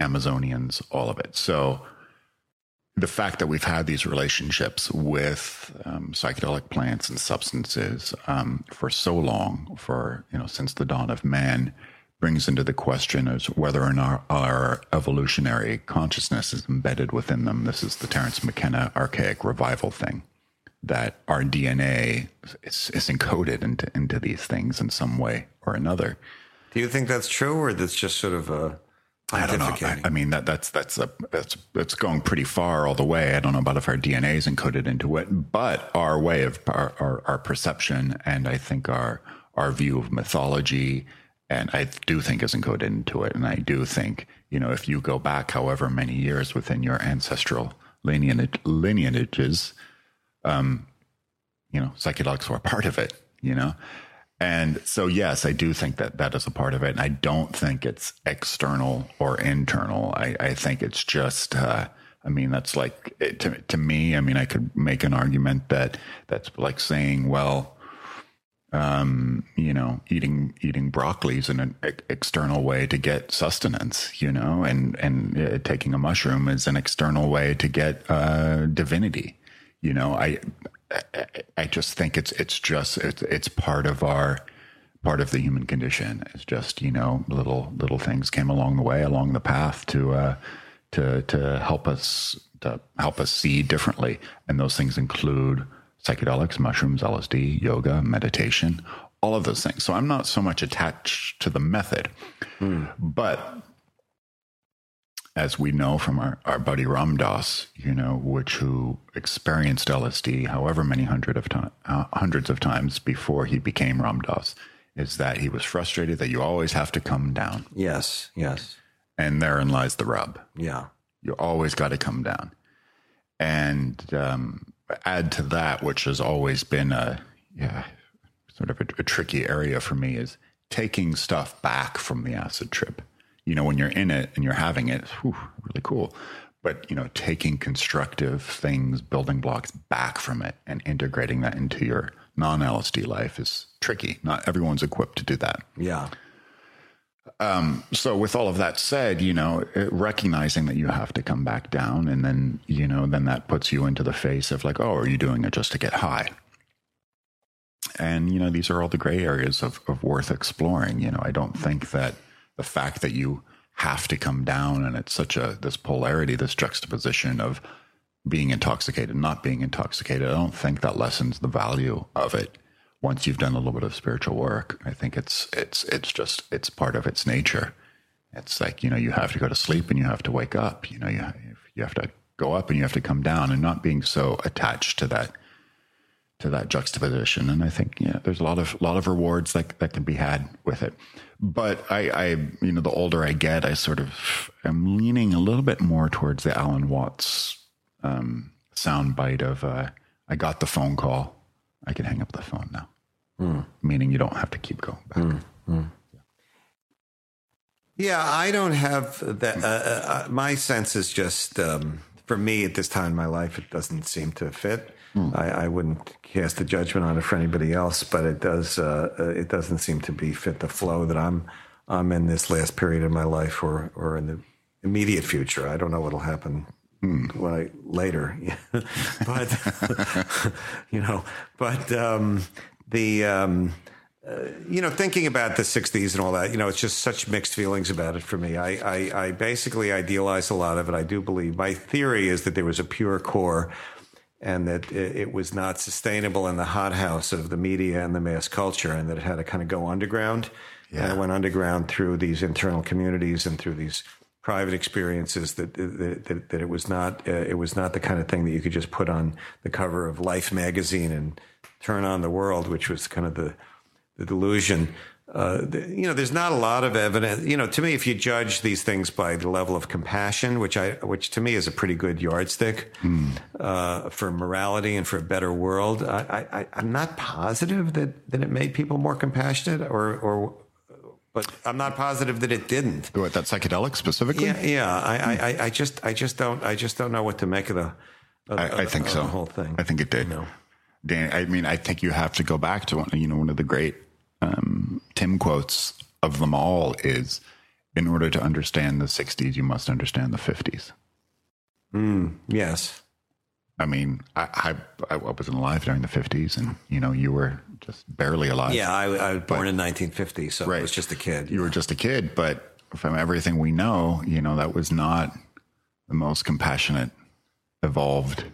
Amazonians, all of it. So the fact that we've had these relationships with um, psychedelic plants and substances um, for so long, for you know, since the dawn of man, brings into the question is whether or not our evolutionary consciousness is embedded within them. This is the Terence McKenna archaic revival thing that our DNA is, is encoded into, into these things in some way or another. Do you think that's true, or that's just sort of a I don't know. I, I, mean that that's that's a, that's that's going pretty far all the way. I don't know about if our DNA is encoded into it, but our way of our, our, our perception and I think our our view of mythology and I do think is encoded into it. And I do think, you know, if you go back however many years within your ancestral lineage, lineages, um, you know, psychedelics were part of it, you know? And so, yes, I do think that that is a part of it. And I don't think it's external or internal. I, I think it's just, uh, I mean, that's like to, to me, I mean, I could make an argument that that's like saying, well, um, you know, eating eating broccoli is an external way to get sustenance, you know, and and uh, taking a mushroom is an external way to get uh, divinity. You know, I I just think it's it's just it's it's part of our part of the human condition. It's just you know little little things came along the way, along the path to uh, to to help us to help us see differently, and those things include psychedelics, mushrooms, LSD, yoga, meditation, all of those things. So I'm not so much attached to the method, mm. but as we know from our, our buddy Ram Dass, you know, which who experienced LSD however many hundred of time, uh, hundreds of times before he became Ram Dass, is that he was frustrated that you always have to come down. Yes, yes. And therein lies the rub. Yeah. You always got to come down. And um, add to that, which has always been a yeah sort of a, a tricky area for me, is taking stuff back from the acid trip. You know, when you're in it and you're having it, whew, really cool. But you know, taking constructive things, building blocks back from it, and integrating that into your non LSD life is tricky. Not everyone's equipped to do that. Yeah. Um, so with all of that said, you know, recognizing that you have to come back down and then, you know, then that puts you into the face of like, oh, are you doing it just to get high? And, you know, these are all the gray areas of, of worth exploring. You know, I don't think that the fact that you have to come down and it's such a, this polarity, this juxtaposition of being intoxicated, not being intoxicated, I don't think that lessens the value of it once you've done a little bit of spiritual work. I think it's it's it's just it's part of its nature. It's like you know you have to go to sleep and you have to wake up. You know you you have to go up and you have to come down, and not being so attached to that to that juxtaposition. And I think yeah, there's a lot of lot of rewards that that can be had with it. But I, I you know the older I get, I sort of am leaning a little bit more towards the Alan Watts um, soundbite of uh, I got the phone call I can hang up the phone now. Mm. Meaning you don't have to keep going back. Mm. Mm. Yeah, I don't have that. Uh, uh, uh, my sense is just um, for me at this time in my life, it doesn't seem to fit. Mm. I, I, wouldn't cast a judgment on it for anybody else, but it does. Uh, uh, it doesn't seem to be fit the flow that I'm. I'm in this last period of my life, or or in the immediate future. I don't know what'll happen when I later, but you know, but um, the um, uh, you know, thinking about the '60s and all that, you know, it's just such mixed feelings about it for me. I, I, I basically idealize a lot of it. I do believe my theory is that there was a pure core. And that it, was not sustainable in the hothouse of the media and the mass culture, and that it had to kind of go underground. And it went underground through these internal communities and through these private experiences that that, that, that it was not uh, it was not the kind of thing that you could just put on the cover of Life magazine and turn on the world, which was kind of the the delusion. Uh, you know, there's not a lot of evidence. You know, to me, if you judge these things by the level of compassion, which I, which to me is a pretty good yardstick uh, for morality and for a better world, I, I, I'm not positive that that it made people more compassionate, or or, but I'm not positive that it didn't. What that psychedelic specifically? Yeah, yeah. I, I, I just, I just don't, I just don't know what to make of the. Of, I, I think of so. The whole thing. I think it did. know. Dan, I mean, I think you have to go back to one. You know, one of the great um, Tim quotes of them all is, "In order to understand the '60s, you must understand the '50s." Yes. I mean, I, I I wasn't alive during the '50s, and you know, you were just barely alive. Yeah, I, I was born in 1950, so I was just a kid. you were just a kid, but from everything we know, you know, that was not the most compassionate, evolved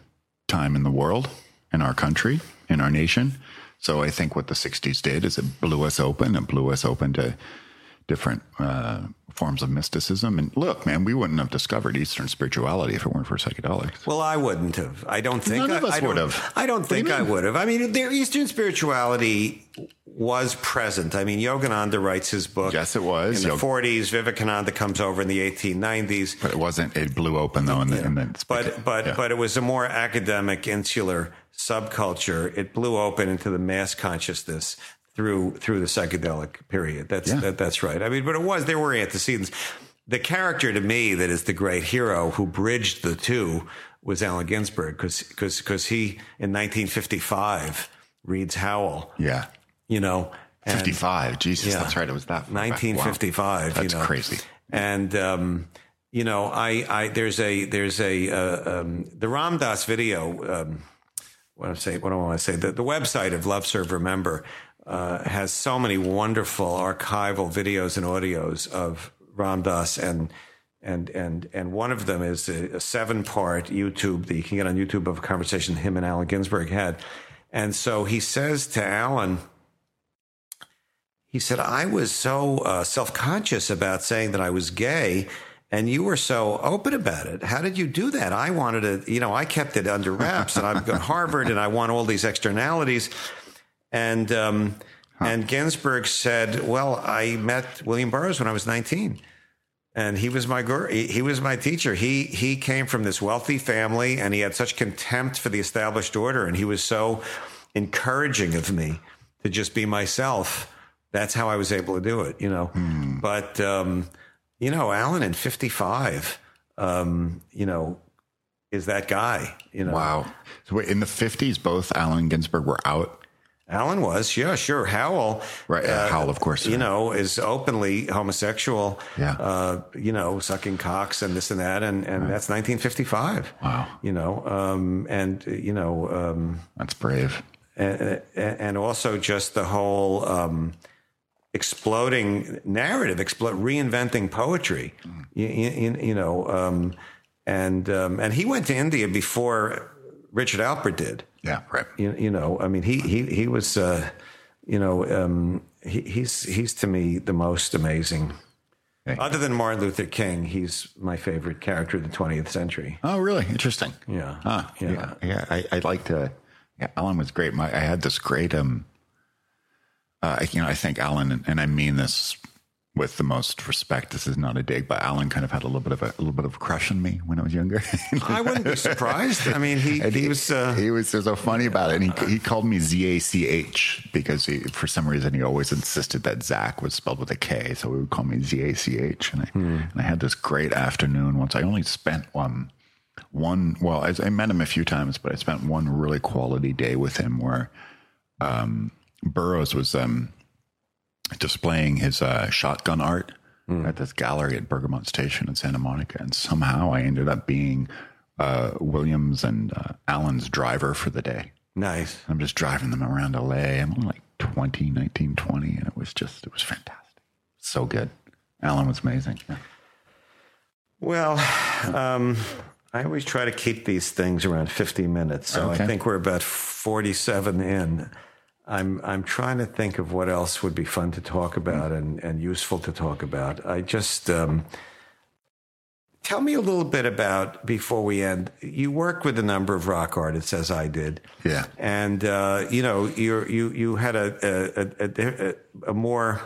time in the world, in our country, in our nation. So I think what the 60s did is it blew us open. It blew us open to different uh, forms of mysticism. And look, man, we wouldn't have discovered Eastern spirituality if it weren't for psychedelics. Well, I wouldn't have. I don't think None of I, us I would have. I don't do think I would have. I mean, their Eastern spirituality was present. I mean, Yogananda writes his book. Yes, it was. in the Yog- 40s. Vivekananda comes over in the 1890s. But it wasn't, it blew open though. In the, in the, But but yeah. but it was a more academic, insular subculture. It blew open into the mass consciousness through through the psychedelic period. That's Yeah. that, that's right. I mean, but it was there were antecedents. The character to me that is the great hero who bridged the two was Allen Ginsberg because because because he in 1955 reads Howl. yeah. You know. and- 55. Jesus, Yeah. that's right. It was that. far back. Wow. 1955. That's you know. crazy. And um, you know, I, I there's a there's a uh, um, the Ram Dass video. Um, what I'm saying, what I want to say? The, the website of Love Serve Remember uh, has so many wonderful archival videos and audios of Ram Dass and. And and and one of them is a, a seven part YouTube that you can get on YouTube of a conversation him and Allen Ginsberg had, and so he says to Allen, he said, I was so uh, self conscious about saying that I was gay, and you were so open about it. How did you do that? I wanted to, you know, I kept it under wraps, and I've got Harvard, and I want all these externalities. And um, and Ginsberg said, "Well, I met William Burroughs when I was 19." and he was my guru. He, he was my teacher. He he came from this wealthy family, and he had such contempt for the established order, and he was so encouraging of me to just be myself. That's how I was able to do it, you know. But um, you know, Allen in fifty five, um, you know, is that guy? You know, Wow. So wait, in the 50s, both Allen Ginsberg were out. Allen was, yeah, sure. Howl, Right. Uh, Howl, of course. you know, is openly homosexual. Yeah. Uh, you know, sucking cocks and this and that, and and that's 1955. Wow. You know, um, and you know, um, That's brave. and, and also just the whole um, exploding narrative, explo- reinventing poetry. You, you, you know, um, and um, and he went to India before Richard Alpert did. Yeah. Right. You, you know, I mean, he he he was, uh, you know, um, he, he's he's to me the most amazing. Okay. Other than Martin Luther King, he's my favorite character of the 20th century. Oh, really? Interesting. Yeah, Huh. Yeah. Yeah. I, I liked, uh, yeah, Allen was great. My, I had this great, um, uh, you know, I think Allen, and, and I mean this with the most respect. This is not a dig, but Allen kind of had a little bit of a, a little bit of a crush on me when I was younger. I wouldn't be surprised. I mean, he And he was. Uh, he was so funny about it. And he, he called me Z A C H because he, for some reason he always insisted that Zach was spelled with a K. So he would call me Z A C H. And I, and I had this great afternoon once. I only spent one, one, well, I, I met him a few times, but I spent one really quality day with him where um, Burroughs was um, displaying his uh, shotgun art at this gallery at Bergamot Station in Santa Monica. And somehow I ended up being uh, Williams and uh, Allen's driver for the day. Nice. I'm just driving them around LA. I'm only like 20, 19, 20, and it was just, it was fantastic. So good. Allen was amazing. Yeah. Well, um, I always try to keep these things around 50 minutes. So Okay. I think we're about 47 in. I'm I'm trying to think of what else would be fun to talk about and, and useful to talk about. I just um, tell me a little bit about before we end. You worked with a number of rock artists, as I did. Yeah. and uh, you know you you you had a a, a, a a more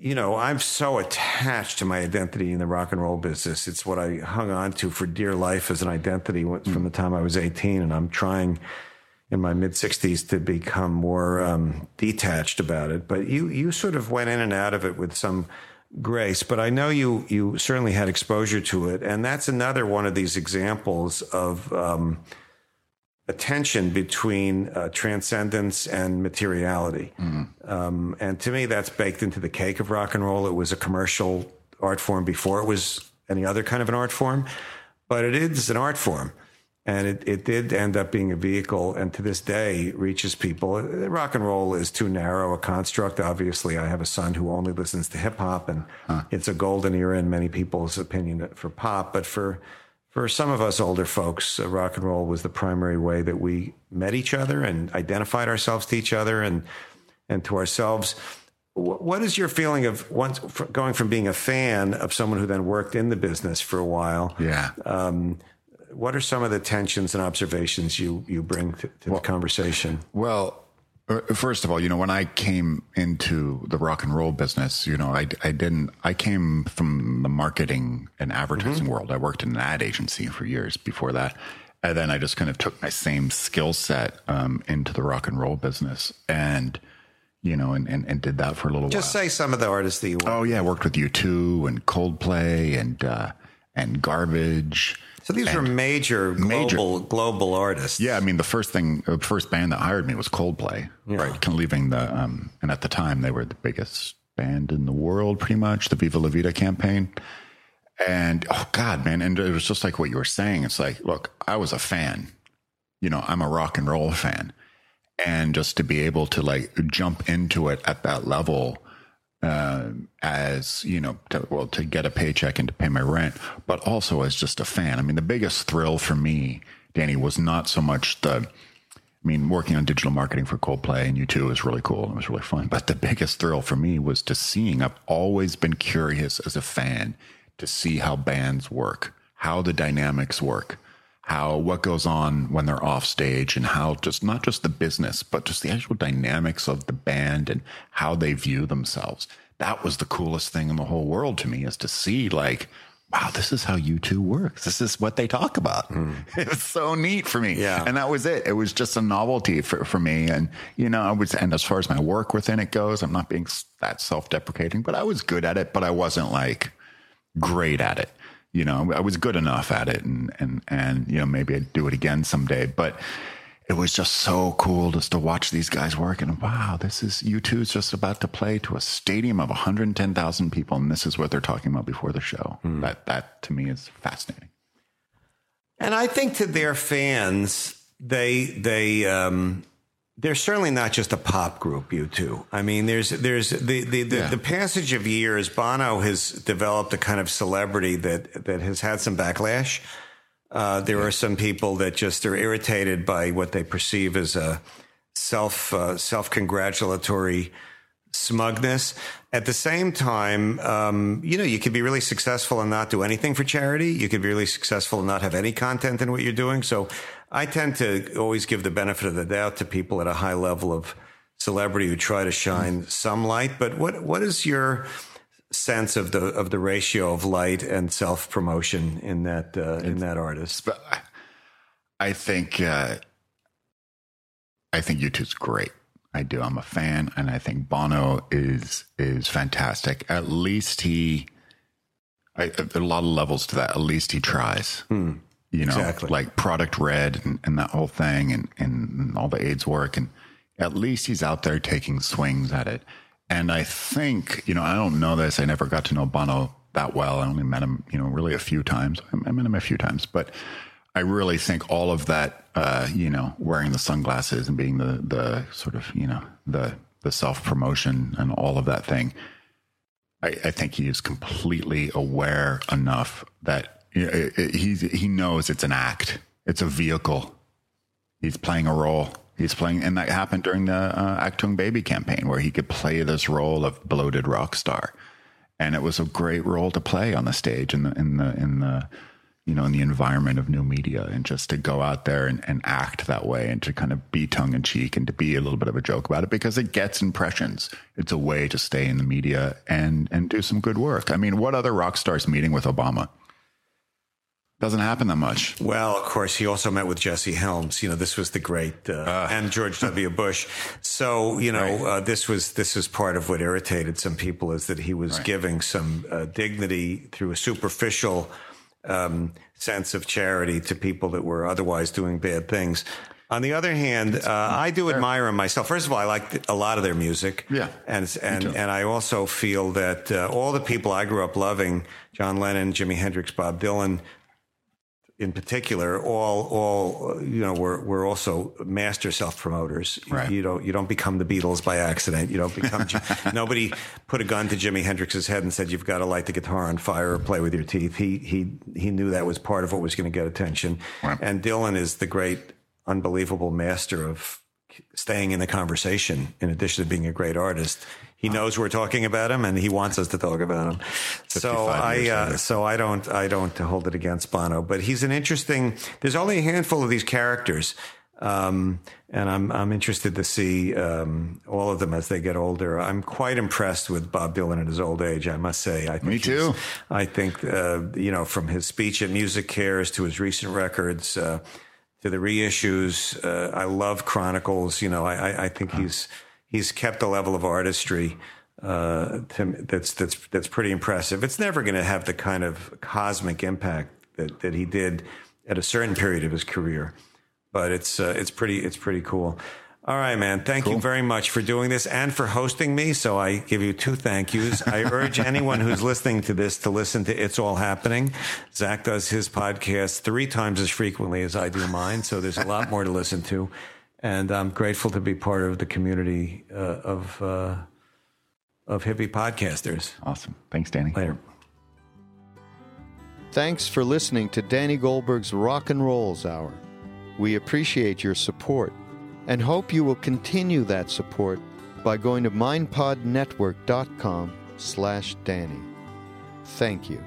you know, I'm so attached to my identity in the rock and roll business. It's what I hung on to for dear life as an identity from the time I was 18. And I'm trying in my mid 60s to become more um, detached about it. But you, you sort of went in and out of it with some grace. But I know you, you certainly had exposure to it. And that's another one of these examples of, um, a tension between uh, transcendence and materiality. Um, and to me, that's baked into the cake of rock and roll. It was a commercial art form before it was any other kind of an art form, but it is an art form. And it, it did end up being a vehicle, and to this day reaches people. Rock and roll is too narrow a construct. Obviously, I have a son who only listens to hip hop, and it's a golden era in many people's opinion for pop. But for for some of us older folks, uh, rock and roll was the primary way that we met each other and identified ourselves to each other and and to ourselves. What is your feeling of once going from being a fan of someone who then worked in the business for a while? Yeah. What are some of the tensions and observations you you bring to, to the conversation? Well, uh, first of all, you know, when I came into the rock and roll business, you know, I, I didn't, I came from the marketing and advertising world. I worked in an ad agency for years before that. And then I just kind of took my same skill set um, into the rock and roll business and, you know, and, and, and did that for a little Just while. Just say some of the artists that you. Worked Oh, yeah. I worked with U2 and Coldplay and, uh, and Garbage. So these were major Major. global global artists. Yeah, I mean, the first thing, the first band that hired me was Coldplay, right? Kind of leaving the, um, and at the time they were the biggest band in the world, pretty much, the Viva La Vida campaign. And oh God, man, and it was just like what you were saying. It's like, look, I was a fan, you know, I'm a rock and roll fan, and just to be able to like jump into it at that level, uh, as you know, to, well, to get a paycheck and to pay my rent, but also as just a fan. I mean, the biggest thrill for me, Danny, was not so much the. I mean, working on digital marketing for Coldplay and U2 was really cool. And it was really fun. But the biggest thrill for me was to seeing. I've always been curious as a fan to see how bands work, how the dynamics work, how what goes on when they're off stage, and how just not just the business, but just the actual dynamics of the band and how they view themselves. That was the coolest thing in the whole world to me is to see like, wow, this is how U2 work. This is what they talk about. Hmm. It's so neat for me. Yeah. And that was it. It was just a novelty for, for me. And, you know, I was, and as far as my work within it goes, I'm not being that self deprecating, but I was good at it, but I wasn't like great at it. You know, I was good enough at it and, and, and, you know, maybe I'd do it again someday, but it was just so cool just to watch these guys work. And wow, this is U2 is just about to play to a stadium of 110,000 people. And this is what they're talking about before the show. That, that to me is fascinating. And I think to their fans, they they um, they're certainly not just a pop group. U2. I mean, there's there's the the the, Yeah. the passage of years. Bono has developed a kind of celebrity that that has had some backlash. Uh, there are some people that just are irritated by what they perceive as a self uh, self congratulatory smugness. At the same time, um, you know, you could be really successful and not do anything for charity. You could be really successful and not have any content in what you're doing. So I tend to always give the benefit of the doubt to people at a high level of celebrity who try to shine some light. But what what is your sense of the of the ratio of light and self promotion in that uh, in that artist? I- think uh, I think U2's great. I do. I'm a fan, and I think Bono is is fantastic. At least he, I, there are a lot of levels to that. At least he tries. You know, Exactly. like Product Red and, and that whole thing, and, and all the AIDS work, and at least he's out there taking swings at it. And I think, you know, I don't know this. I never got to know Bono that well. I only met him, you know, really a few times. I met him a few times, but I really think all of that, uh, you know, wearing the sunglasses and being the the sort of you know the the self promotion and all of that thing. I, I think he is completely aware enough that he he knows it's an act. It's a vehicle. He's playing a role. He's playing, and that happened during the uh, Achtung Baby campaign, where he could play this role of bloated rock star, and it was a great role to play on the stage in the in the in the you know, in the environment of new media and just to go out there and, and act that way and to kind of be tongue in cheek and to be a little bit of a joke about it because it gets impressions. It's a way to stay in the media and and do some good work. I mean, what other rock stars meeting with Obama? Doesn't happen that much. Well, of course, he also met with Jesse Helms. You know, this was the great uh, uh, and George W. Bush. So, you know, right. uh, this was this was part of what irritated some people is that he was right. giving some uh, dignity through a superficial um, sense of charity to people that were otherwise doing bad things. On the other hand, uh, I do admire them myself. First of all, I like a lot of their music. Yeah, and and and I also feel that uh, all the people I grew up loving, John Lennon, Jimi Hendrix, Bob Dylan, in particular, all all you know, we're we're also master self promoters. Right. You don't you don't become the Beatles by accident. You don't become. nobody put a gun to Jimi Hendrix's head and said you've got to light the guitar on fire or play with your teeth. He he he knew that was part of what was going to get attention. Right. And Dylan is the great, unbelievable master of staying in the conversation. In addition to being a great artist, he knows we're talking about him, and he wants us to talk about him. So I, uh, so I don't, I don't hold it against Bono, but he's an interesting. There's only a handful of these characters, um, and I'm, I'm interested to see um, all of them as they get older. I'm quite impressed with Bob Dylan at his old age. I must say. I think Me too. I think uh, you know, from his speech at MusiCares to his recent records. Uh, to the reissues, uh, I love Chronicles. You know, I, I think he's he's kept a level of artistry uh, to, that's that's that's pretty impressive. It's never going to have the kind of cosmic impact that, that he did at a certain period of his career, but it's uh, it's pretty it's pretty cool. All right, man. Thank cool. you very much for doing this and for hosting me. So I give you two thank yous. I urge anyone who's listening to this to listen to It's All Happening. Zach does his podcast three times as frequently as I do mine. So there's a lot more to listen to and I'm grateful to be part of the community uh, of uh, of hippie podcasters. Awesome. Thanks, Danny. Later. Thanks for listening to Danny Goldberg's Rock and Roles Hour. We appreciate your support and hope you will continue that support by going to mindpodnetwork.com slash Danny. Thank you.